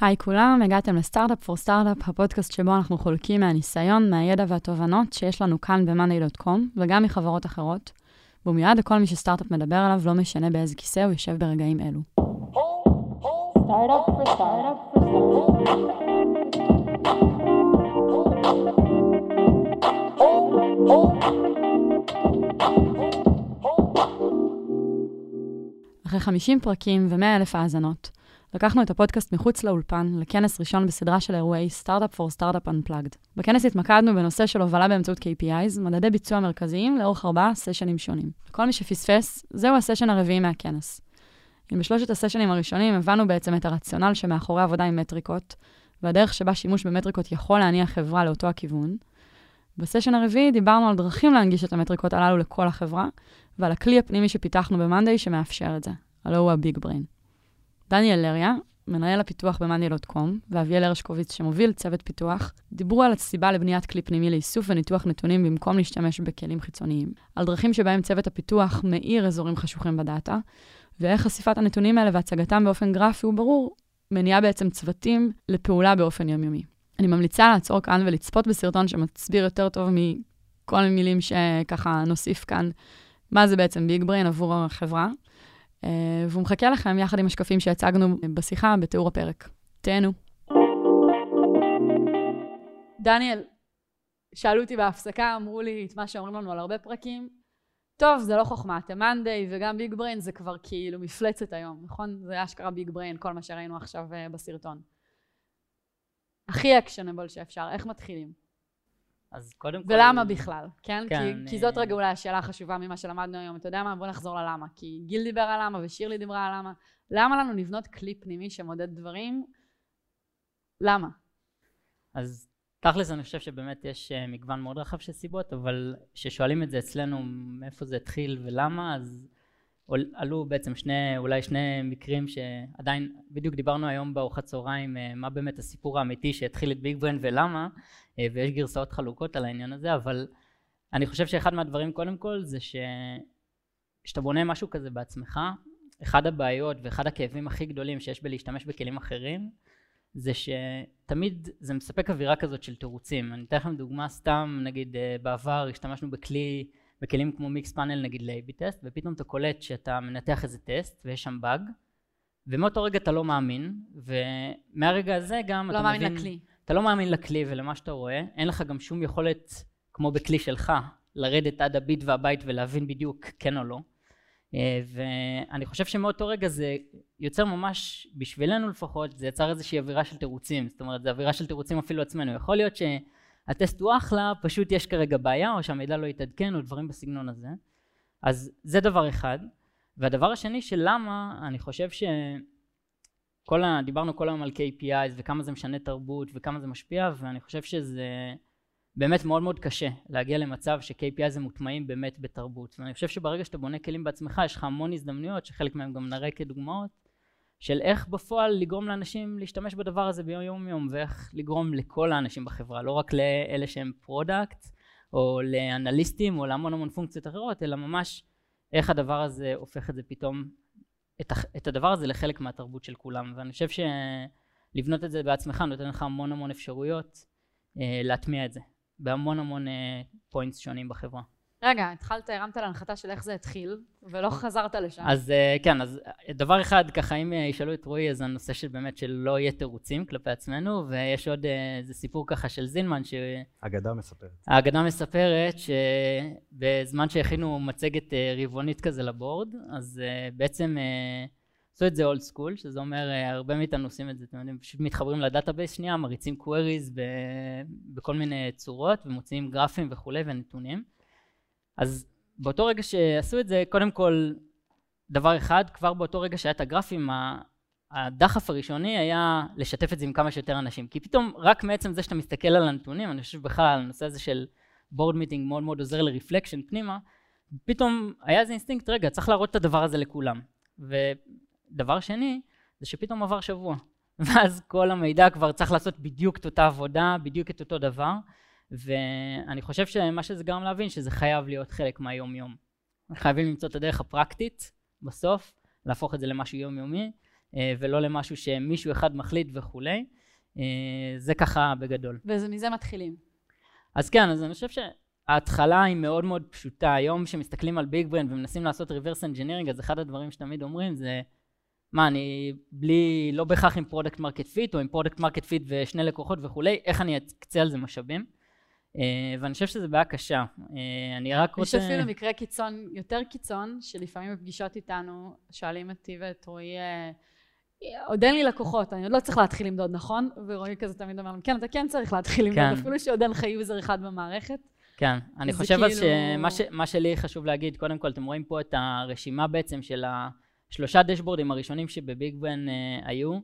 היי כולם, הגעתם לסטארט-אפ פור סטארט-אפ, הפודקאסט שבו אנחנו חולקים מהניסיון, מהידע והתובנות שיש לנו כאן ב-monday.com, וגם מחברות אחרות, והוא מיועד לכל מי שסטארט-אפ מדבר עליו, לא משנה באיזה כיסא הוא יושב ברגעים אלו. אחרי 50 פרקים ו-100 אלף האזנות, לקחנו את הפודקאסט מחוץ לאולפן לכנס ראשון בסדרה של אירועי סטארט-אפ פור סטארט-אפ Unplugged. בכנס התמקדנו בנושא של הובלה באמצעות KPIs, מדדי ביצוע מרכזיים לאורך ארבעה סשנים שונים. לכל מי שפספס, זהו הסשן הרביעי מהכנס. אם בשלושת הסשנים הראשונים הבנו בעצם את הרציונל שמאחורי עבודה עם מטריקות, והדרך שבה שימוש במטריקות יכול להניע חברה לאותו הכיוון, בסשן הרביעי דיברנו על דרכים להנגיש את המטריקות הללו לכל החברה, ועל הכלי הפנימי שפיתחנו ב-Monday שמאפשר את זה, הלו הוא הביג בריין. דניאל לריה, מנהל הפיתוח ב-monday.com, ואביאל הרשקוביץ, שמוביל צוות פיתוח, דיברו על הסיבה לבניית כלי פנימי לאיסוף וניתוח נתונים במקום להשתמש בכלים חיצוניים, על דרכים שבהם צוות הפיתוח מאיר אזורים חשוכים בדאטה, ואיך חשיפת הנתונים האלה והצגתם באופן גרפי וברור, מניעה בעצם צוותים לפעולה באופן יומיומי. אני ממליצה לעצור כאן ולצפות בסרטון שמסביר יותר טוב מכל המילים שככה נוסיף כאן, מה זה בעצם Big Brain עבור החברה. אה, והוא מחכה לכם יחד עם השקפים שהצגנו בשיחה בתיאור הפרק. תהנו. דניאל, שאלו אותי בהפסקה, אמרו לי את מה שאומרים לנו על הרבה פרקים. טוב, זה לא חוכמה, אתם monday וגם Big Brain זה כבר כאילו מפלצת היום, נכון? זה אשכרה Big Brain, כל מה שראינו עכשיו אה, בסרטון. הכי actionable שאפשר, איך מתחילים? אז קודם כל... ולמה בכלל, כן? כן, כי, אני- כי זאת רגע אולי השאלה החשובה ממה שלמדנו היום. אתה יודע מה? בוא נחזור ללמה. כי גיל דיבר על למה ושירלי דיברה על למה. למה לנו לבנות כלי פנימי שמודד דברים? למה? אז תכלס אני חושב שבאמת יש אה, מגוון מאוד רחב של סיבות, אבל כששואלים את זה אצלנו מאיפה זה התחיל ולמה, אז עלו בעצם שני, אולי שני מקרים שעדיין, בדיוק דיברנו היום בארוחת צהריים, אה, מה באמת הסיפור האמיתי שהתחיל את ביג ברן ולמה, אה, ויש גרסאות חלוקות על העניין הזה, אבל אני חושב שאחד מהדברים קודם כל זה שכשאתה בונה משהו כזה בעצמך, אחד הבעיות ואחד הכאבים הכי גדולים שיש בלהשתמש בכלים אחרים, זה שתמיד זה מספק אווירה כזאת של תירוצים. אני אתן לכם דוגמה סתם, נגיד אה, בעבר השתמשנו בכלי, בכלים כמו מיקס פאנל נגיד ל-AB טסט, ופתאום אתה קולט שאתה מנתח איזה טסט ויש שם באג, ומאותו רגע אתה לא מאמין, ומהרגע הזה גם לא אתה מאמין מבין... לכלי. אתה לא מאמין לכלי ולמה שאתה רואה, אין לך גם שום יכולת, כמו בכלי שלך, לרדת עד הביט והבית ולהבין בדיוק כן או לא. אה, ואני חושב שמאותו רגע זה יוצר ממש, בשבילנו לפחות, זה יצר איזושהי אווירה של תירוצים. זאת אומרת, זו אווירה של תירוצים אפילו עצמנו. יכול להיות שהטסט הוא אחלה, פשוט יש כרגע בעיה, או שהמידע לא יתעדכן, או דברים בסגנון הזה. אז זה דבר אחד. והדבר השני של למה, אני חושב ש... כל ה... דיברנו כל היום על KPIs וכמה זה משנה תרבות וכמה זה משפיע ואני חושב שזה באמת מאוד מאוד קשה להגיע למצב ש-KPIs הם מוטמעים באמת בתרבות ואני חושב שברגע שאתה בונה כלים בעצמך יש לך המון הזדמנויות שחלק מהם גם נראה כדוגמאות של איך בפועל לגרום לאנשים להשתמש בדבר הזה ביום יום יום ואיך לגרום לכל האנשים בחברה לא רק לאלה שהם product או לאנליסטים או להמון המון פונקציות אחרות אלא ממש איך הדבר הזה הופך את זה פתאום את, את הדבר הזה לחלק מהתרבות של כולם ואני חושב שלבנות את זה בעצמך נותן לך המון המון אפשרויות אה, להטמיע את זה בהמון המון פוינטס שונים בחברה. רגע, התחלת, הרמת להנחתה של איך זה התחיל, ולא חזרת לשם. אז אה, כן, אז אה, דבר אחד, ככה אם אה, ישאלו את רועי, אז הנושא של באמת שלא יהיה תירוצים כלפי עצמנו, ויש עוד איזה סיפור ככה של זינמן, אגדה מספרת. שהאגדה מספרת שבזמן שהכינו מצגת רבעונית כזה ל board, אז בעצם עשו את זה old school, שזה אומר, הרבה מאיתנו עושים את זה, אתם יודעים, פשוט מתחברים ל database שנייה, מריצים queries ב- בכל מיני צורות, ומוציאים גרפים וכולי ונתונים. אז באותו רגע שעשו את זה, קודם כל, דבר אחד, כבר באותו רגע שהיה את הגרפים, הדחף הראשוני היה לשתף את זה עם כמה שיותר אנשים. כי פתאום, רק מעצם זה שאתה מסתכל על הנתונים, אני חושב בכלל, הנושא הזה של board meeting מאוד מאוד עוזר ל reflection פנימה, פתאום היה איזה אינסטינקט, רגע, צריך להראות את הדבר הזה לכולם. ודבר שני, זה שפתאום עבר שבוע. ואז כל המידע כבר צריך לעשות בדיוק את אותה עבודה, בדיוק את אותו דבר, ואני חושב שמה שזה גרם להבין, שזה חייב להיות חלק מהיום-יום. חייבים למצוא את הדרך הפרקטית בסוף, להפוך את זה למשהו יומיומי, אה, ולא למשהו שמישהו אחד מחליט וכולי. אה, זה ככה בגדול. ומזה מתחילים. אז כן, אז אני חושב שההתחלה היא מאוד מאוד פשוטה. היום כשמסתכלים על Big Brain ומנסים לעשות reverse engineering, אז אחד הדברים שתמיד אומרים זה, מה, אני בלי, לא בהכרח עם product market fit, או עם product market fit ושני לקוחות וכולי, איך אני אקצה על זה משאבים? אה, ואני חושב שזו בעיה קשה. אה, אני רק רוצה... יש אפילו מקרה קיצון, יותר קיצון, שלפעמים בפגישות איתנו, שואלים אותי ואת רועי, אה, עוד אין לי לקוחות, אני עוד לא צריך להתחיל למדוד, נכון? ורועי כזה תמיד אומר, כן, אתה כן צריך להתחיל למדוד, כן. אפילו שעוד אין לך user אחד במערכת. כן, אני חושב כאילו... אז שמה שלי חשוב להגיד, קודם כל, אתם רואים פה את הרשימה בעצם של השלושה דשבורדים הראשונים שבביג בן היו.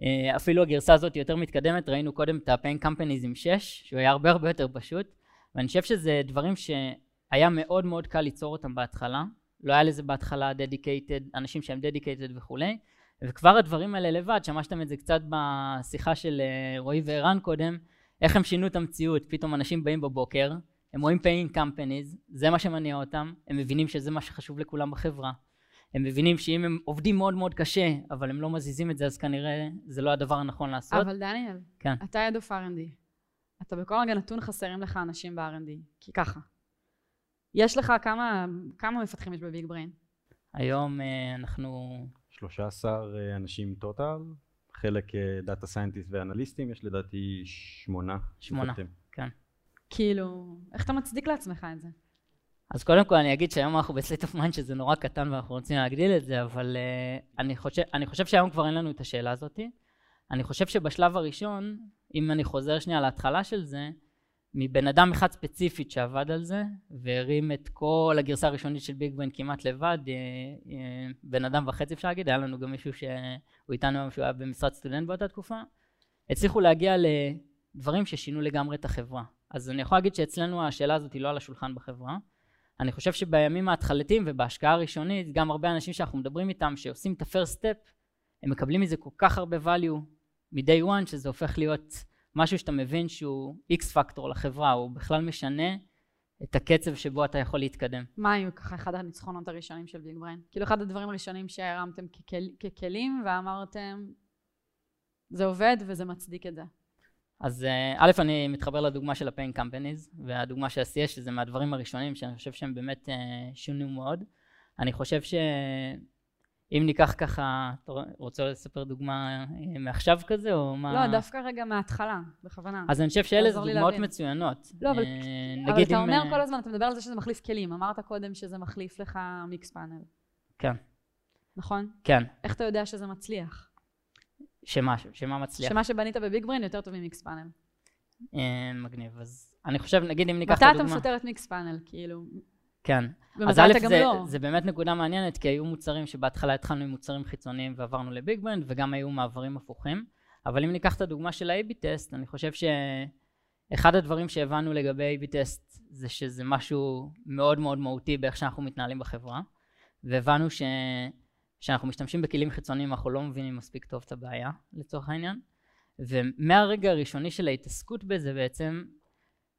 Uh, אפילו הגרסה הזאת יותר מתקדמת, ראינו קודם את ה-Pain Companies עם 6, שהוא היה הרבה הרבה יותר פשוט, ואני חושב שזה דברים שהיה מאוד מאוד קל ליצור אותם בהתחלה, לא היה לזה בהתחלה dedicated, אנשים שהם dedicated וכולי, וכבר הדברים האלה לבד, שמעתם את זה קצת בשיחה של uh, רועי וערן קודם, איך הם שינו את המציאות, פתאום אנשים באים בבוקר, הם רואים paying companies, זה מה שמניע אותם, הם מבינים שזה מה שחשוב לכולם בחברה. הם מבינים שאם הם עובדים מאוד מאוד קשה, אבל הם לא מזיזים את זה, אז כנראה זה לא הדבר הנכון לעשות. אבל דניאל, כן. אתה יד אוף R&D. אתה בכל רגע נתון חסרים לך אנשים ב-R&D. כי ככה. יש לך כמה, כמה מפתחים יש בביג בריין? היום אה, אנחנו... 13 אה, אנשים טוטל, חלק data scientist ואנליסטים, יש לדעתי שמונה. שמונה, כן. כאילו, איך אתה מצדיק לעצמך את זה? אז קודם כל אני אגיד שהיום אנחנו ב state of mind שזה נורא קטן ואנחנו רוצים להגדיל את זה, אבל uh, אני, חושב, אני חושב שהיום כבר אין לנו את השאלה הזאת. אני חושב שבשלב הראשון, אם אני חוזר שנייה להתחלה של זה, מבן אדם אחד ספציפית שעבד על זה והרים את כל הגרסה הראשונית של Big Brain כמעט לבד, uh, uh, בן אדם וחצי אפשר להגיד, היה לנו גם מישהו שהוא איתנו היום שהוא היה במשרד סטודנט באותה תקופה, הצליחו להגיע לדברים ששינו לגמרי את החברה. אז אני יכול להגיד שאצלנו השאלה הזאת היא לא על השולחן בחברה. אני חושב שבימים ההתחלתיים ובהשקעה הראשונית, גם הרבה אנשים שאנחנו מדברים איתם, שעושים את ה-first step, הם מקבלים מזה כל כך הרבה value מ-day one, שזה הופך להיות משהו שאתה מבין שהוא x פקטור לחברה, הוא בכלל משנה את הקצב שבו אתה יכול להתקדם. מה היו ככה אחד הניצחונות הראשונים של ביג בריין? כאילו אחד הדברים הראשונים שהרמתם ככל, ככלים ואמרתם, זה עובד וזה מצדיק את זה. אז אה, א', אני מתחבר לדוגמה של ה-Pain Companies, והדוגמה של ה-CS, שזה מהדברים הראשונים שאני חושב שהם באמת אה, שונו מאוד. אני חושב שאם ניקח ככה, אתה רוצה לספר דוגמה אה, מעכשיו כזה, או מה? לא, דווקא רגע מההתחלה, בכוונה. אז אני חושב שאלה זה דוגמאות מצוינות. לא, אבל, אבל אתה אומר כל הזמן, אתה מדבר על זה שזה מחליף כלים. אמרת קודם שזה מחליף לך Mixpanel. כן. נכון? כן. איך אתה יודע שזה מצליח? שמה, שמה מצליח? שמה שבנית ב Big Brain יותר טוב מ Mixpanel. אה, מגניב. אז אני חושב, נגיד אם ניקח את הדוגמה... מתי אתה מפטר את Mixpanel, כאילו? כן. אז א', זה, לא. זה באמת נקודה מעניינת, כי היו מוצרים שבהתחלה התחלנו עם מוצרים חיצוניים ועברנו ל Big Brain, וגם היו מעברים הפוכים. אבל אם ניקח את הדוגמה של ה-AB טסט, אני חושב שאחד הדברים שהבנו לגבי AB test זה שזה משהו מאוד מאוד מהותי באיך שאנחנו מתנהלים בחברה, והבנו ש... כשאנחנו משתמשים בכלים חיצוניים אנחנו לא מבינים מספיק טוב את הבעיה לצורך העניין. ומהרגע הראשוני של ההתעסקות בזה בעצם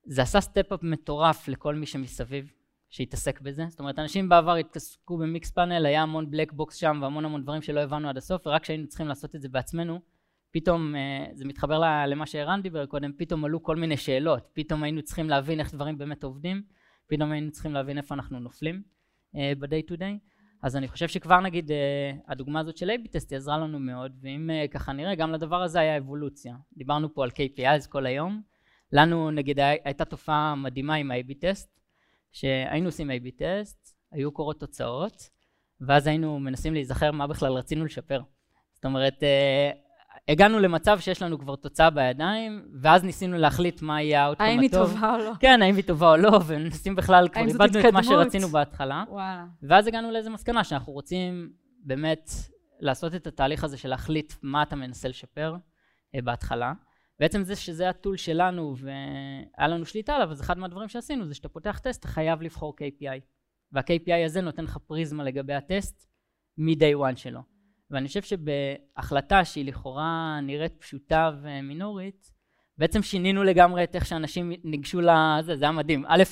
זה עשה step-up מטורף לכל מי שמסביב שהתעסק בזה. זאת אומרת אנשים בעבר התעסקו ב Mixpanel היה המון black box שם והמון המון דברים שלא הבנו עד הסוף ורק כשהיינו צריכים לעשות את זה בעצמנו פתאום אה, זה מתחבר למה שערן דיבר קודם פתאום עלו כל מיני שאלות. פתאום היינו צריכים להבין איך דברים באמת עובדים פתאום היינו צריכים להבין איפה אנחנו נופלים ב-day to day אז אני חושב שכבר נגיד אה, הדוגמה הזאת של A-B טסט עזרה לנו מאוד, ואם אה, ככה נראה, גם לדבר הזה היה אבולוציה. דיברנו פה על KPIs כל היום. לנו נגיד הייתה תופעה מדהימה עם ה-A-B טסט, שהיינו עושים A-B טסט, היו קורות תוצאות, ואז היינו מנסים להיזכר מה בכלל רצינו לשפר. זאת אומרת, אה, הגענו למצב שיש לנו כבר תוצאה בידיים, ואז ניסינו להחליט מה יהיה האוטקום הטוב. האם היא טובה או לא. כן, האם היא טובה או לא, ונשים בכלל, כבר איבדנו את מה שרצינו בהתחלה. וואלה. ואז הגענו לאיזה מסקנה שאנחנו רוצים באמת לעשות את התהליך הזה של להחליט מה אתה מנסה לשפר אה, בהתחלה. בעצם זה שזה הטול שלנו והיה לנו שליטה עליו, אז אחד מהדברים שעשינו זה שאתה פותח טסט, אתה חייב לבחור KPI. וה-KPI הזה נותן לך פריזמה לגבי הטסט מ-day one שלו. ואני חושב שבהחלטה שהיא לכאורה נראית פשוטה ומינורית, בעצם שינינו לגמרי את איך שאנשים ניגשו לזה, זה היה מדהים. א',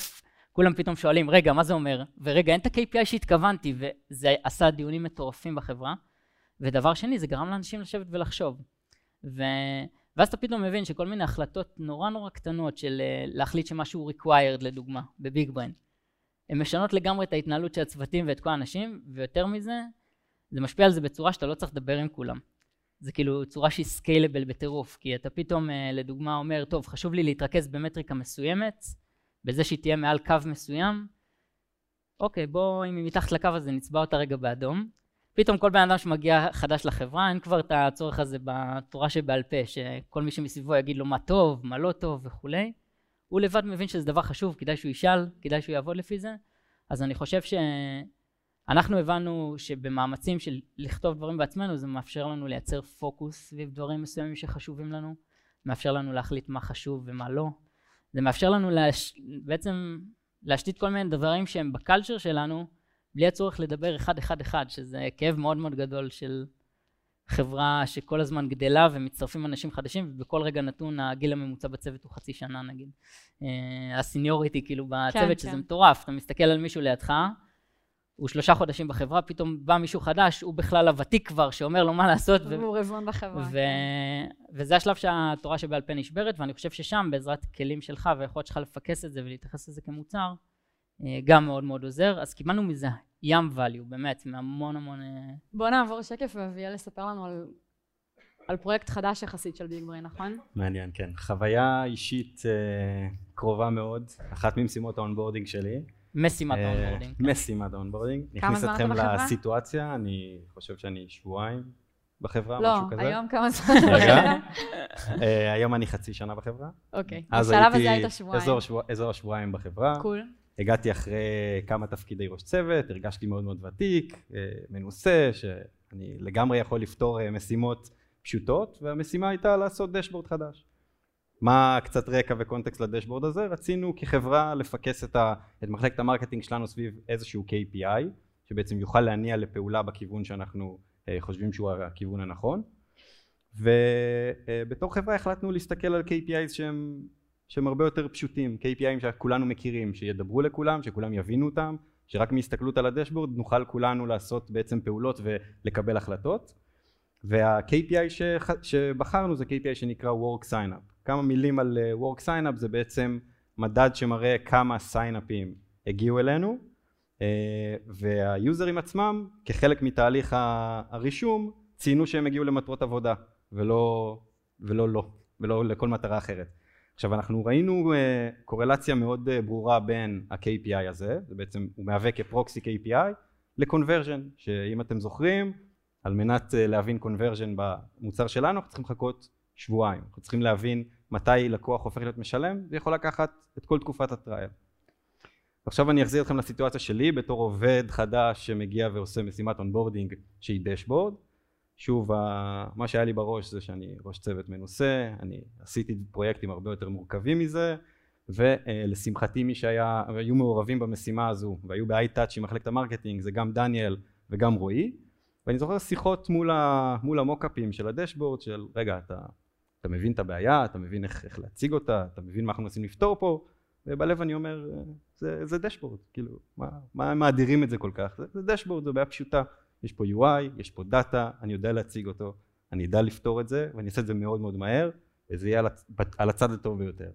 כולם פתאום שואלים, רגע, מה זה אומר? ורגע, אין את ה-KPI שהתכוונתי, וזה עשה דיונים מטורפים בחברה. ודבר שני, זה גרם לאנשים לשבת ולחשוב. ו... ואז אתה פתאום מבין שכל מיני החלטות נורא נורא קטנות של אה, להחליט שמשהו required לדוגמה, בביג בריין, הן משנות לגמרי את ההתנהלות של הצוותים ואת כל האנשים, ויותר מזה, זה משפיע על זה בצורה שאתה לא צריך לדבר עם כולם. זה כאילו צורה שהיא סקיילבל בטירוף, כי אתה פתאום אה, לדוגמה אומר, טוב, חשוב לי להתרכז במטריקה מסוימת, בזה שהיא תהיה מעל קו מסוים, אוקיי, בוא, אם היא מתחת לקו הזה, נצבע אותה רגע באדום. פתאום כל בן אדם שמגיע חדש לחברה, אין כבר את הצורך הזה בתורה שבעל פה, שכל מי שמסביבו יגיד לו מה טוב, מה לא טוב וכולי. הוא לבד מבין שזה דבר חשוב, כדאי שהוא ישאל, כדאי שהוא יעבוד לפי זה. אז אני חושב שאנחנו הבנו שבמאמצים של לכתוב דברים בעצמנו, זה מאפשר לנו לייצר פוקוס סביב דברים מסוימים שחשובים לנו, מאפשר לנו להחליט מה חשוב ומה לא. זה מאפשר לנו להש... בעצם להשתית כל מיני דברים שהם בקלצ'ר שלנו, בלי הצורך לדבר אחד אחד אחד, שזה כאב מאוד מאוד גדול של חברה שכל הזמן גדלה ומצטרפים אנשים חדשים, ובכל רגע נתון הגיל הממוצע בצוות הוא חצי שנה נגיד. אה, הסיניוריטי כאילו בצוות, כן, שזה כן. מטורף, אתה מסתכל על מישהו לידך, הוא שלושה חודשים בחברה, פתאום בא מישהו חדש, הוא בכלל הוותיק כבר, שאומר לו מה לעשות. והוא רבעון בחברה. ו... כן. וזה השלב שהתורה שבעל פה נשברת, ואני חושב ששם, בעזרת כלים שלך והיכולת שלך לפקס את זה ולהתייחס לזה כמוצר, אה, גם מאוד מאוד עוזר. אז קיבלנו מזה ים value, באמת, מהמון המון... אה, בוא נעבור שקף ואביאל לספר לנו על, על פרויקט חדש יחסית של Big Brain, נכון? מעניין, כן. חוויה אישית אה, קרובה מאוד, אחת ממשימות ה onboarding שלי. משימת אה, ה onboarding. כן. משימת ה onboarding. כמה זמן אתה בחברה? נכניס אתכם לסיטואציה, אני חושב שאני שבועיים בחברה, לא, משהו כזה. לא, היום כמה זמן? רגע. אה, היום אני חצי שנה בחברה. אוקיי, בשלב הזה היית שבועיים. אזור השבועיים בחברה. cool. הגעתי אחרי כמה תפקידי ראש צוות, הרגשתי מאוד מאוד ותיק, אה, מנוסה, שאני לגמרי יכול לפתור משימות פשוטות, והמשימה הייתה לעשות דשבורד חדש. מה קצת רקע וקונטקסט לדשבורד הזה? רצינו כחברה לפקס את, ה, את מחלקת ה marketing שלנו סביב איזשהו KPI שבעצם יוכל להניע לפעולה בכיוון שאנחנו אה, חושבים שהוא הכיוון הנכון ובתור אה, חברה החלטנו להסתכל על KPIs שהם, שהם הרבה יותר פשוטים KPIs שכולנו מכירים שידברו לכולם שכולם יבינו אותם שרק מהסתכלות על הדשבורד נוכל כולנו לעשות בעצם פעולות ולקבל החלטות וה-KPI שבחרנו זה KPI שנקרא Work Sign-up כמה מילים על אה, Work Sign-up זה בעצם מדד שמראה כמה סיינאפים הגיעו אלינו אה, והיוזרים עצמם כחלק מתהליך הרישום ציינו שהם הגיעו למטרות עבודה ולא ולא לא ולא לכל מטרה אחרת. עכשיו אנחנו ראינו אה, קורלציה מאוד ברורה בין ה-KPI הזה, זה בעצם הוא מהווה כפרוקסי KPI ל conversion שאם אתם זוכרים על מנת להבין conversion במוצר שלנו אנחנו צריכים לחכות שבועיים. אנחנו צריכים להבין מתי לקוח הופך להיות משלם, זה יכול לקחת את כל תקופת ה trial. עכשיו אני אחזיר אתכם לסיטואציה שלי בתור עובד חדש שמגיע ועושה משימת onboarding שהיא דשבורד. שוב, מה שהיה לי בראש זה שאני ראש צוות מנוסה, אני עשיתי פרויקטים הרבה יותר מורכבים מזה, ולשמחתי מי שהיו מעורבים במשימה הזו והיו ב-in touch עם מחלקת ה marketing זה גם דניאל וגם רועי, ואני זוכר שיחות מול, מול המוקאפים של הדשבורד של רגע אתה אתה מבין את הבעיה, אתה מבין איך, איך להציג אותה, אתה מבין מה אנחנו מנסים לפתור פה, ובלב אני אומר, זה, זה דשבורד, כאילו, מה, מה מאדירים את זה כל כך? זה, זה דשבורד, זו בעיה פשוטה, יש פה UI, יש פה דאטה, אני יודע להציג אותו, אני אדע לפתור את זה, ואני אעשה את זה מאוד מאוד מהר, וזה יהיה על, הצ, על הצד הטוב ביותר.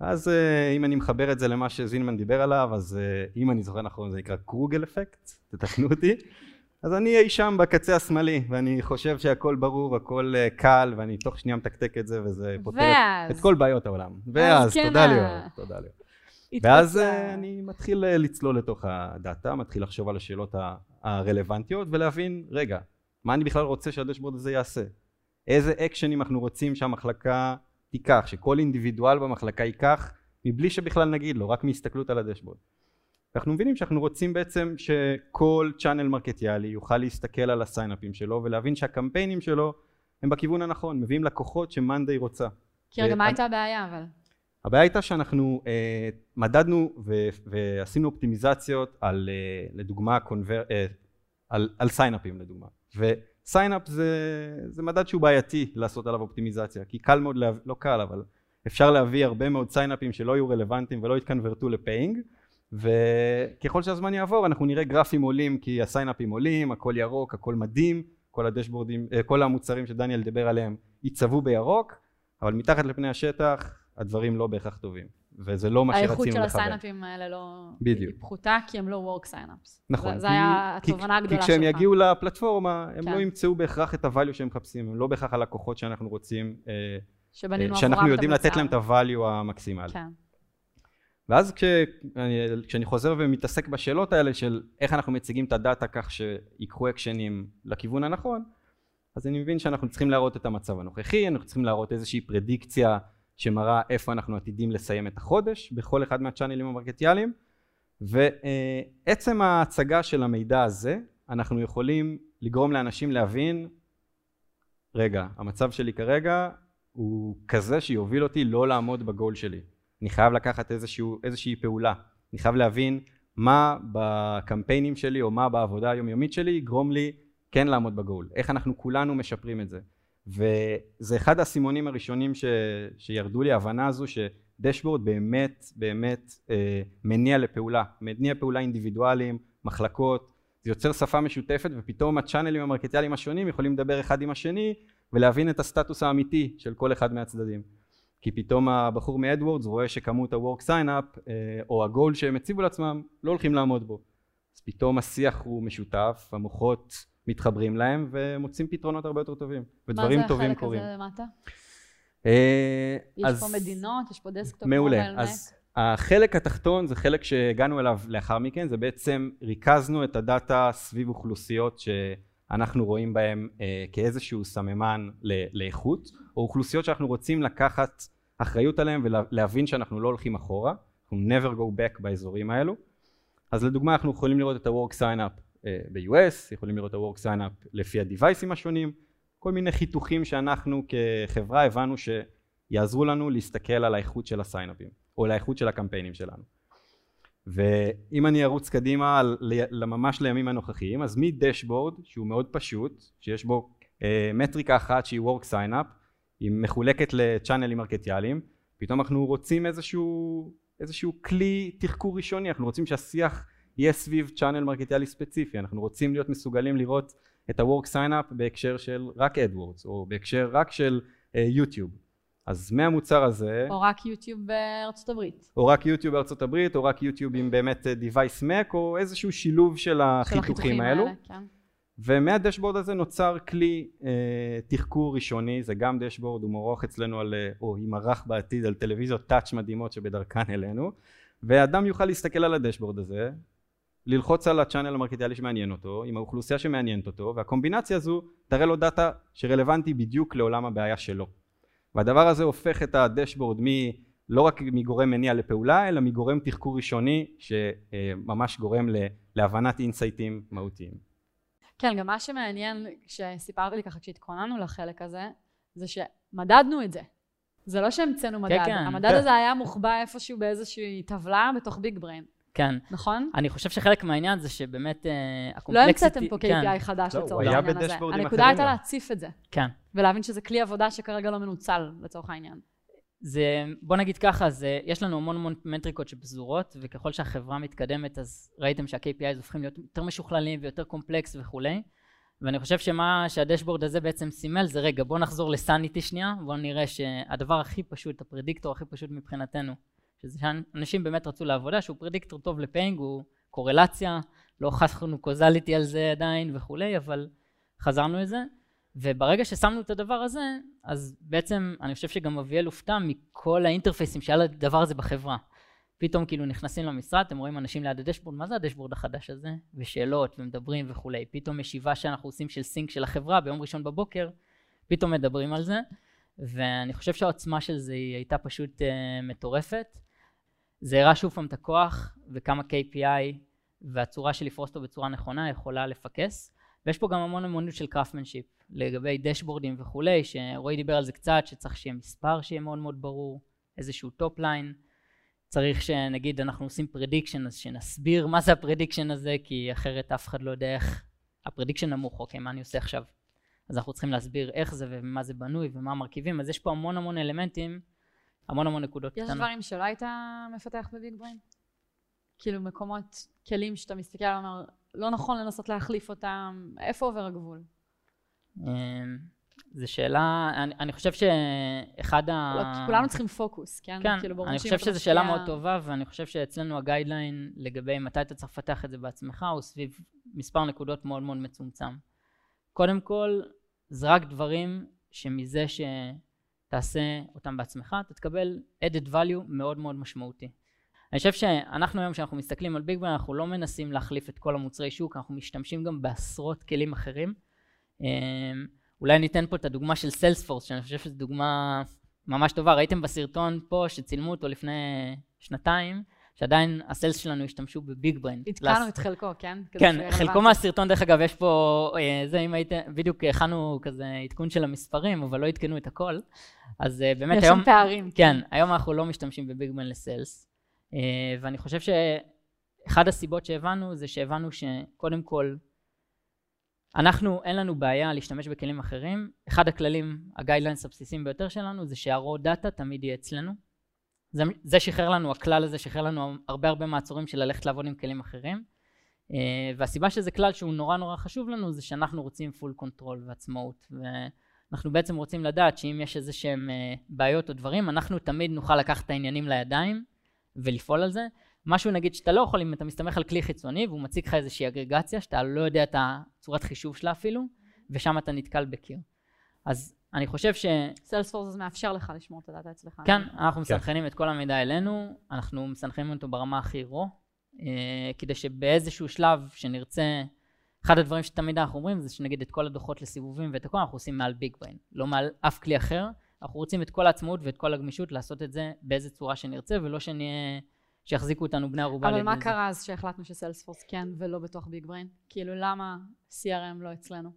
אז אה, אם אני מחבר את זה למה שזינמן דיבר עליו, אז אה, אם אני זוכר נכון זה נקרא קרוגל אפקט, תתקנו אותי. אז אני אי שם בקצה השמאלי, ואני חושב שהכל ברור, הכל אה, קל, ואני תוך שנייה מתקתק את זה, וזה פותר ואז... את כל בעיות העולם. ואז, כן תודה ליאור, תודה ליאור. ואז אה, אני מתחיל אה, לצלול לתוך הדאטה, מתחיל לחשוב על השאלות הרלוונטיות, ולהבין, רגע, מה אני בכלל רוצה שהדשבורד הזה יעשה? איזה אקשנים אנחנו רוצים שהמחלקה תיקח, שכל אינדיבידואל במחלקה ייקח, מבלי שבכלל נגיד לו, רק מהסתכלות על הדשבורד. אנחנו מבינים שאנחנו רוצים בעצם שכל channel מרקטיאלי יוכל להסתכל על הסיינאפים שלו ולהבין שהקמפיינים שלו הם בכיוון הנכון, מביאים לקוחות ש monday רוצה. כי רגע, מה הייתה הבעיה אבל? הבעיה הייתה שאנחנו אה, מדדנו ו- ועשינו אופטימיזציות על אה, לדוגמה conver... אה, על, על סיינאפים לדוגמה ו sign-up זה, זה מדד שהוא בעייתי לעשות עליו אופטימיזציה כי קל מאוד, להב... לא קל אבל אפשר להביא הרבה מאוד סיינאפים שלא יהיו רלוונטיים ולא יתקנברטו ל paying וככל שהזמן יעבור אנחנו נראה גרפים עולים כי הסיינאפים עולים, הכל ירוק, הכל מדהים כל הדשבורדים, אה, כל המוצרים שדניאל דיבר עליהם ייצבו בירוק, אבל מתחת לפני השטח הדברים לא בהכרח טובים, וזה לא מה שרצינו לכוון. האיכות של הסיינאפים האלה לא... בדיוק. היא פחותה כי הם לא work sign-ups. נכון. זה היה התובנה הגדולה שלך. כי כשהם יגיעו לפלטפורמה, הם כן. לא ימצאו בהכרח את ה value שהם מחפשים, הם לא בהכרח הלקוחות שאנחנו רוצים, אה, שאנחנו יודעים לתת להם את הvalue המקסימלי. כן. ואז כשאני, כשאני חוזר ומתעסק בשאלות האלה של איך אנחנו מציגים את הדאטה כך שיקחו אקשנים לכיוון הנכון, אז אני מבין שאנחנו צריכים להראות את המצב הנוכחי, אנחנו צריכים להראות איזושהי פרדיקציה שמראה איפה אנחנו עתידים לסיים את החודש בכל אחד מהצ'אנלים המרקטיאליים, ועצם ההצגה של המידע הזה, אנחנו יכולים לגרום לאנשים להבין, רגע, המצב שלי כרגע הוא כזה שיוביל אותי לא לעמוד בגול שלי. אני חייב לקחת איזשהו, איזושהי פעולה, אני חייב להבין מה בקמפיינים שלי או מה בעבודה היומיומית שלי יגרום לי כן לעמוד בגול, איך אנחנו כולנו משפרים את זה. וזה אחד האסימונים הראשונים ש, שירדו לי ההבנה הזו שדשבורד באמת באמת אה, מניע לפעולה, מניע פעולה אינדיבידואליים, מחלקות, זה יוצר שפה משותפת ופתאום הצ'אנלים המרקטיאליים השונים יכולים לדבר אחד עם השני ולהבין את הסטטוס האמיתי של כל אחד מהצדדים. כי פתאום הבחור מ AdWords רואה שכמות ה-work sign-up אה, או הגול שהם הציבו לעצמם לא הולכים לעמוד בו. אז פתאום השיח הוא משותף, המוחות מתחברים להם ומוצאים פתרונות הרבה יותר טובים, ודברים טובים קורים. מה זה החלק הזה למטה? אה, יש פה מדינות, יש פה desktop, מעולה. אז החלק התחתון זה חלק שהגענו אליו לאחר מכן, זה בעצם ריכזנו את הדאטה סביב אוכלוסיות שאנחנו רואים בהן אה, כאיזשהו סממן לאיכות, או אוכלוסיות שאנחנו רוצים לקחת אחריות עליהן ולהבין שאנחנו לא הולכים אחורה, אנחנו never go back באזורים האלו. אז לדוגמה אנחנו יכולים לראות את ה-work sign up אה, ב-US, יכולים לראות את ה-work sign up לפי ה-Deviceים השונים, כל מיני חיתוכים שאנחנו כחברה הבנו שיעזרו לנו להסתכל על האיכות של הסיינאפים או לאיכות של הקמפיינים שלנו. ואם אני ארוץ קדימה ממש לימים הנוכחיים אז מדשבורד שהוא מאוד פשוט שיש בו אה, מטריקה אחת שהיא work sign up היא מחולקת לצ'אנלים מרקטיאליים פתאום אנחנו רוצים איזשהו, איזשהו כלי תחקור ראשוני אנחנו רוצים שהשיח יהיה סביב channel מרקטיאלי ספציפי אנחנו רוצים להיות מסוגלים לראות את ה-work sign up בהקשר של רק AdWords או בהקשר רק של יוטיוב uh, אז מהמוצר הזה או רק יוטיוב בארצות הברית. או רק יוטיוב בארצות הברית או רק יוטיוב עם באמת device mac או איזשהו שילוב של החיתוכים האלו. האלה, כן. ומהדשבורד הזה נוצר כלי אה, תחקור ראשוני. זה גם דשבורד הוא מורח אצלנו על אה, או יימרח בעתיד על טלוויזיות טאץ' מדהימות שבדרכן אלינו. ואדם יוכל להסתכל על הדשבורד הזה ללחוץ על הצ'אנל המרקטיאלי שמעניין אותו עם האוכלוסייה שמעניינת אותו והקומבינציה הזו תראה לו דאטה שרלוונטי בדיוק לעולם הבעיה שלו והדבר הזה הופך את הדשבורד מ... לא רק מגורם מניע לפעולה אלא מגורם תחקור ראשוני שממש גורם להבנת אינסייטים מהותיים כן, גם מה שמעניין, כשסיפרת לי ככה, כשהתכוננו לחלק הזה, זה שמדדנו את זה. זה לא שהמצאנו מדד. כן, כן. המדד כן. הזה היה מוחבא איפשהו באיזושהי טבלה בתוך Big Brain. כן. נכון? אני חושב שחלק מהעניין זה שבאמת uh, ה complexity... לא המצאתם פה KPI כן. חדש לא, לצורך העניין הזה. הנקודה הייתה להציף את זה. כן. ולהבין שזה כלי עבודה שכרגע לא מנוצל לצורך העניין. זה, בוא נגיד ככה, זה, יש לנו המון המון מטריקות שפזורות, וככל שהחברה מתקדמת אז ראיתם שה-KPIs הופכים להיות יותר משוכללים ויותר קומפלקס וכולי, ואני חושב שמה שהדשבורד הזה בעצם סימל זה רגע בוא נחזור לסניטי שנייה, בוא נראה שהדבר הכי פשוט, הפרדיקטור הכי פשוט מבחינתנו, שזה שאנשים באמת רצו לעבודה, שהוא פרדיקטור טוב לפיינג, הוא קורלציה, לא חסכנו קוזליטי על זה עדיין וכולי, אבל חזרנו לזה. וברגע ששמנו את הדבר הזה, אז בעצם אני חושב שגם אביאל הופתע מכל האינטרפייסים שהיה לדבר הזה בחברה. פתאום כאילו נכנסים למשרד, אתם רואים אנשים ליד הדשבורד, מה זה הדשבורד החדש הזה? ושאלות ומדברים וכולי. פתאום ישיבה שאנחנו עושים של סינק של החברה ביום ראשון בבוקר, פתאום מדברים על זה. ואני חושב שהעוצמה של זה היא הייתה פשוט uh, מטורפת. זה הראה שוב פעם את הכוח וכמה KPI והצורה של לפרוס אותו בצורה נכונה יכולה לפקס. ויש פה גם המון אומנות של craftsmanship לגבי דשבורדים וכולי, שרועי דיבר על זה קצת, שצריך שיהיה מספר שיהיה מאוד מאוד ברור, איזשהו top line. צריך שנגיד אנחנו עושים prediction, אז שנסביר מה זה ה prediction הזה, כי אחרת אף אחד לא יודע איך, ה prediction נמוך, אוקיי, מה אני עושה עכשיו? אז אנחנו צריכים להסביר איך זה ומה זה בנוי ומה המרכיבים, אז יש פה המון המון אלמנטים, המון המון נקודות יש קטנות. יש דברים שלא היית מפתח בביג בריין? כאילו מקומות, כלים שאתה מסתכל ואומר, לא נכון לנסות להחליף אותם, איפה עובר הגבול? אמ, זו שאלה, אני, אני חושב שאחד ה... לא, כי כולנו צריכים פוקוס, כן? כן, כאילו, אני חושב שזו שאלה מאוד טובה, ואני חושב שאצלנו הגיידליין לגבי מתי אתה צריך לפתח את זה בעצמך, הוא סביב מספר נקודות מאוד מאוד מצומצם. קודם כל, זה רק דברים שמזה שתעשה אותם בעצמך, אתה תקבל added value מאוד מאוד משמעותי. אני חושב שאנחנו היום, כשאנחנו מסתכלים על Big Brain, אנחנו לא מנסים להחליף את כל המוצרי שוק, אנחנו משתמשים גם בעשרות כלים אחרים. אמ, אולי ניתן פה את הדוגמה של Salesforce, שאני חושב שזו דוגמה ממש טובה. ראיתם בסרטון פה שצילמו אותו לפני שנתיים, שעדיין ה sales שלנו השתמשו ב Big Brain. עדכנו את חלקו, כן? כן, חלקו. מהסרטון, דרך אגב, יש פה, אה, זה אם הייתם, בדיוק הכנו כזה עדכון של המספרים, אבל לא עדכנו את הכל. אז אה, באמת יש היום, שם פערים. כן, היום אנחנו לא משתמשים בביג בן לסיילס, אה, ואני חושב שאחד הסיבות שהבנו זה שהבנו שקודם כל, אנחנו, אין לנו בעיה להשתמש בכלים אחרים. אחד הכללים, הגיידליינס הבסיסיים ביותר שלנו, זה שה-raw data תמיד יהיה אצלנו. זה, זה שחרר לנו, הכלל הזה שחרר לנו הרבה הרבה מעצורים של ללכת לעבוד עם כלים אחרים. Uh, והסיבה שזה כלל שהוא נורא נורא חשוב לנו, זה שאנחנו רוצים full control ועצמאות. ואנחנו בעצם רוצים לדעת שאם יש איזה שהם uh, בעיות או דברים, אנחנו תמיד נוכל לקחת את העניינים לידיים ולפעול על זה. משהו נגיד שאתה לא יכול, אם אתה מסתמך על כלי חיצוני והוא מציג לך איזושהי אגרגציה שאתה לא יודע את הצורת חישוב שלה אפילו, ושם אתה נתקל בקיר. אז אני חושב ש... סיילספורס הזה מאפשר לך לשמור את הדאטה אצלך. כן, אנחנו מסנכרנים את כל המידע אלינו, אנחנו מסנכרנים אותו ברמה הכי רו, כדי שבאיזשהו שלב שנרצה, אחד הדברים שתמיד אנחנו אומרים זה שנגיד את כל הדוחות לסיבובים ואת הכל אנחנו עושים מעל ביג בריין, לא מעל אף כלי אחר, אנחנו רוצים את כל העצמאות ואת כל הגמישות לעשות את זה באיזה צורה שנרצה, ולא שנהיה, שיחזיקו אותנו בני ערובה. אבל מה. קרה אז שהחלטנו שסיילספורס כן ולא בתוך ביג בריין? כאילו, למה CRM לא אצלנו?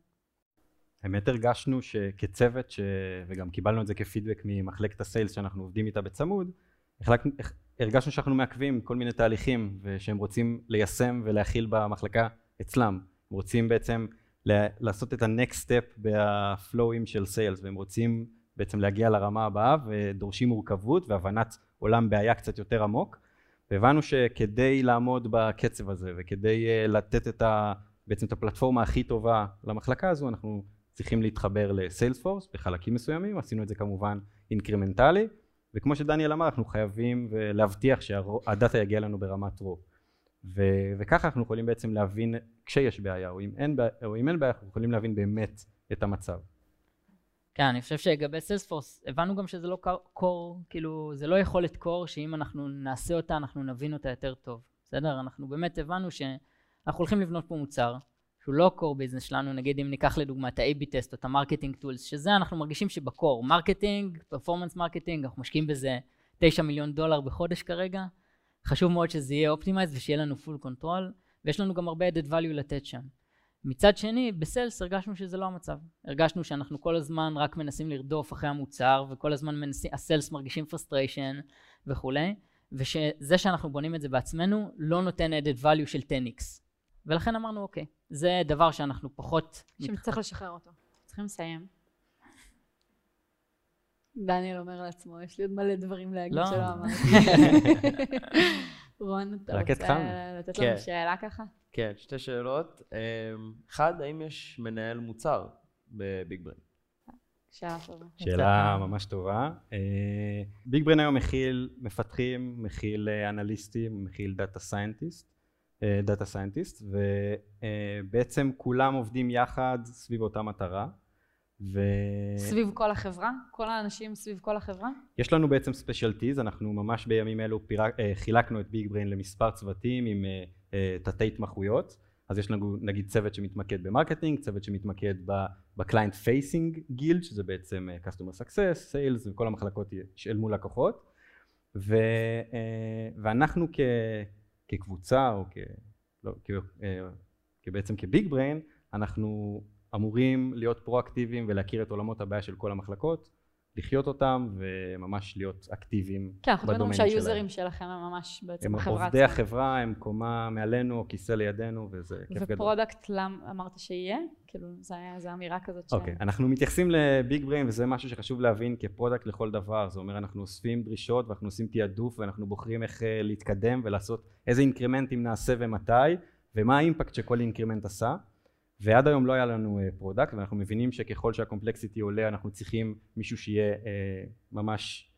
האמת הרגשנו שכצוות, ש... וגם קיבלנו את זה כפידבק ממחלקת הסיילס שאנחנו עובדים איתה בצמוד, החלק... הרגשנו שאנחנו מעכבים כל מיני תהליכים ושהם רוצים ליישם ולהכיל במחלקה אצלם. הם רוצים בעצם. לעשות את ה-next step בפלואים של סיילס והם רוצים בעצם להגיע לרמה הבאה ודורשים מורכבות והבנת עולם בעיה קצת יותר עמוק והבנו שכדי לעמוד בקצב הזה וכדי uh, לתת את ה... בעצם את הפלטפורמה הכי טובה למחלקה הזו אנחנו צריכים להתחבר לסיילספורס בחלקים מסוימים, עשינו את זה כמובן אינקרמנטלי, וכמו שדניאל אמר, אנחנו חייבים להבטיח שהדאטה יגיע לנו ברמת רו. ו- וככה אנחנו יכולים בעצם להבין כשיש בעיה, או אם אין בעיה, או אם אין בעיה, אנחנו יכולים להבין באמת את המצב. כן, אני חושב שלגבי Salesforce, הבנו גם שזה לא core, כאילו, זה לא יכולת core, שאם אנחנו נעשה אותה, אנחנו נבין אותה יותר טוב. בסדר? אנחנו באמת הבנו שאנחנו הולכים לבנות פה מוצר, שהוא לא core business שלנו, נגיד אם ניקח לדוגמה את ה-AB טסט או את ה marketing tools, שזה אנחנו מרגישים שב core, marketing, performance marketing, אנחנו משקיעים בזה 9 מיליון דולר בחודש כרגע, חשוב מאוד שזה יהיה optimized ושיהיה לנו full control, ויש לנו גם הרבה added value לתת שם. מצד שני, ב sales הרגשנו שזה לא המצב. הרגשנו שאנחנו כל הזמן רק מנסים לרדוף אחרי המוצר, וכל הזמן מנסים, ה sales מרגישים frustration וכולי, ושזה שאנחנו בונים את זה בעצמנו, לא נותן added value של 10x. ולכן אמרנו, אוקיי, זה דבר שאנחנו פחות... שצריך לשחרר אותו. צריכים לסיים. דניאל אומר לעצמו, יש לי עוד מלא דברים להגיד לא. שלא אמרתי. רון, אתה רק רוצה. לתת כן. לנו שאלה ככה? כן, שתי שאלות. אמ, אחד, האם יש מנהל מוצר ב Big Brain? שאלה טובה. שאלה ממש טובה. Big Brain היום מכיל מפתחים, מכיל אה, אנליסטים, מכיל data scientist, data scientist, ובעצם כולם עובדים יחד סביב אותה מטרה. ו... סביב כל החברה? כל האנשים סביב כל החברה? יש לנו בעצם specialties, אנחנו ממש בימים אלו פירק, אה, חילקנו את Big Brain למספר צוותים עם אה, אה, תתי התמחויות, אז יש לנו נגיד צוות שמתמקד ב marketing, צוות שמתמקד ב client facing guild, שזה בעצם customer success, sales וכל המחלקות אל מול לקוחות, ו, ואנחנו כ, כקבוצה או כ, לא, כ, אה, כבעצם כ Big Brain, אנחנו אמורים להיות פרואקטיביים ולהכיר את עולמות הבעיה של כל המחלקות, לחיות אותם וממש להיות אקטיביים כן, אנחנו מדברים ב domain שה users שלכם הם ממש בעצם הם החברה עובדי עצמה. החברה, הם קומה מעלינו כיסא לידינו וזה כיף גדול. ו product, למה אמרת שיהיה? כאילו, זו אמירה כזאת ש... אוקיי, אנחנו מתייחסים ל Big Brain וזה משהו שחשוב להבין כ product לכל דבר, זה אומר אנחנו אוספים דרישות ואנחנו עושים תעדוף ואנחנו בוחרים איך אה, להתקדם ולעשות איזה incrementים נעשה ומתי ומה ה impact שכל increment עשה. ועד היום לא היה לנו product ואנחנו מבינים שככל שה complexity עולה אנחנו צריכים מישהו שיהיה ממש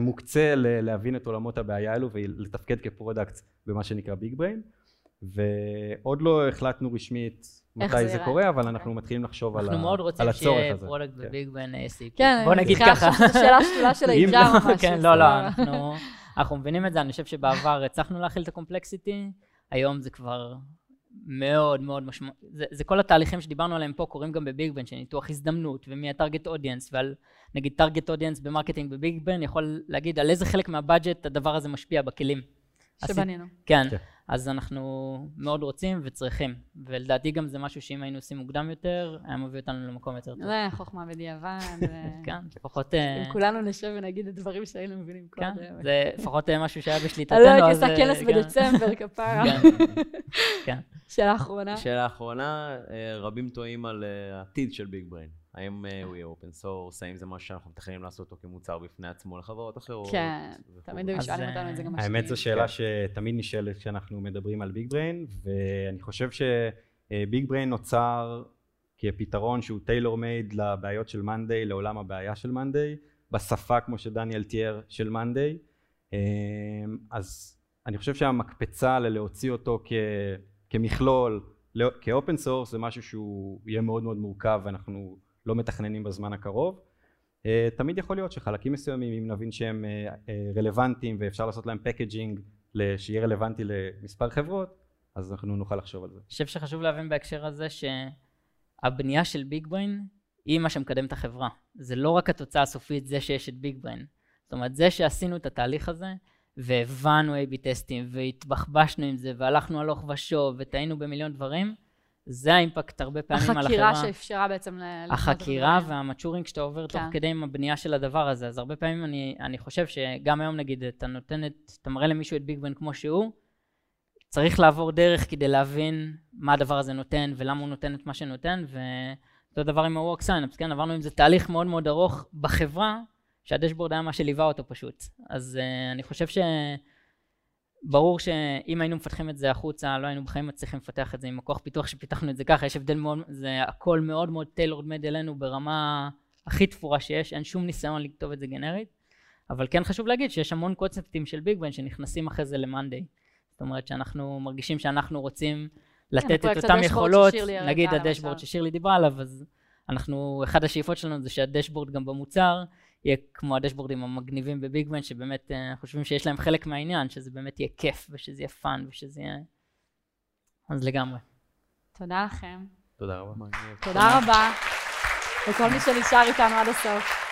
מוקצה להבין את עולמות הבעיה האלו ולתפקד כ product במה שנקרא Big Brain ועוד לא החלטנו רשמית מתי זה, קורה, אבל אנחנו. מתחילים לחשוב על, הצורך הזה. אנחנו מאוד רוצים שיהיה product. ב Big Brain ACP. כן, בוא נגיד ככה. זו שאלה שתולה של HR או משהו. כן, לא, לא, אנחנו, אנחנו מבינים את זה, אני חושב שבעבר הצלחנו להכיל את ה complexity, היום זה כבר מאוד מאוד משמעות, זה, זה כל התהליכים שדיברנו עליהם פה קורים גם ב Big Brain, של ניתוח הזדמנות, ומי ה target audience, ועל נגיד target audience ב marketing ב Big Brain, יכול להגיד על איזה חלק מה budget הדבר הזה משפיע בכלים. שבנינו. כן. כן. אז אנחנו מאוד רוצים וצריכים. ולדעתי גם זה משהו שאם היינו עושים מוקדם יותר, היה מביא אותנו למקום יותר טוב. זה חוכמה בדיעבד. כן, לפחות... אה, אם כולנו נשב ונגיד את הדברים שהיינו מבינים קודם. כן, זה לפחות אה, משהו שהיה בשליטתנו. לא הייתי עושה כנס אה, בדצמבר, כפרה. כן. כן. שאלה אחרונה. שאלה אחרונה, רבים טועים על העתיד של Big Brain. האם אה, הוא יהיה open source, האם זה משהו שאנחנו מתכננים לעשות אותו כמוצר בפני עצמו לחברות אחרות? כן, תמיד היו שואלים אותנו את זה גם האמת זו שאלה שתמיד נשאלת כשאנחנו מדברים על Big Brain, ואני חושב ש Big Brain נוצר כפתרון שהוא tailor made לבעיות של monday, לעולם הבעיה של monday, בשפה כמו שדניאל תיאר של monday, אה, אז אני חושב שהמקפצה ללהוציא אותו כמכלול, כ open source זה משהו שהוא יהיה מאוד מאוד מורכב ואנחנו לא מתכננים בזמן הקרוב. אה, תמיד יכול להיות שחלקים מסוימים אם נבין שהם אה, אה, רלוונטיים ואפשר לעשות להם packaging שיהיה רלוונטי למספר חברות אז אנחנו נוכל לחשוב על זה. אני חושב שחשוב להבין בהקשר הזה שהבנייה של Big Brain היא מה שמקדם את החברה. זה לא רק התוצאה הסופית זה שיש את ביג בריין. זאת אומרת זה שעשינו את התהליך הזה והבנו A-B טסטים והתבחבשנו עם זה והלכנו הלוך ושוב וטעינו במיליון דברים זה האימפקט הרבה פעמים על החברה. החקירה שאפשרה בעצם... החקירה והמצ'ורינג שאתה עובר כן. תוך כדי עם הבנייה של הדבר הזה. אז הרבה פעמים אני, אני חושב שגם היום נגיד, אתה נותן את, אתה מראה למישהו את ביג בן כמו שהוא, צריך לעבור דרך כדי להבין מה הדבר הזה נותן ולמה הוא נותן את מה שנותן, ואותו דבר עם ה-work sign כן? עברנו עם זה תהליך מאוד מאוד ארוך בחברה, שהדשבורד היה מה שליווה אותו פשוט. אז uh, אני חושב ש... ברור שאם היינו מפתחים את זה החוצה, לא היינו בחיים מצליחים לפתח את זה עם הכוח פיתוח שפיתחנו את זה ככה, יש הבדל מאוד, זה הכל מאוד מאוד טיילורד מד אלינו ברמה הכי תפורה שיש, אין שום ניסיון לכתוב את זה גנרית, אבל כן חשוב להגיד שיש המון קונספטים של ביג בן שנכנסים אחרי זה למאנדיי. זאת אומרת שאנחנו מרגישים שאנחנו רוצים לתת כן, את אותן יכולות, נגיד הדשבורד ששירלי דיברה עליו, אז אנחנו, אחד השאיפות שלנו זה שה dashboard גם במוצר יהיה כמו ה dashboardים המגניבים ב Big Brain, שבאמת אה, אנחנו חושבים שיש להם חלק מהעניין, שזה באמת יהיה כיף, ושזה יהיה fun, ושזה יהיה... אז לגמרי. תודה לכם. תודה רבה. תודה רבה. לכל מי שנשאר איתנו עד הסוף.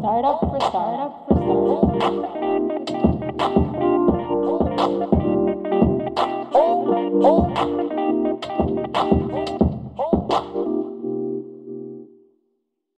Startup for startup for startup. Oh, oh.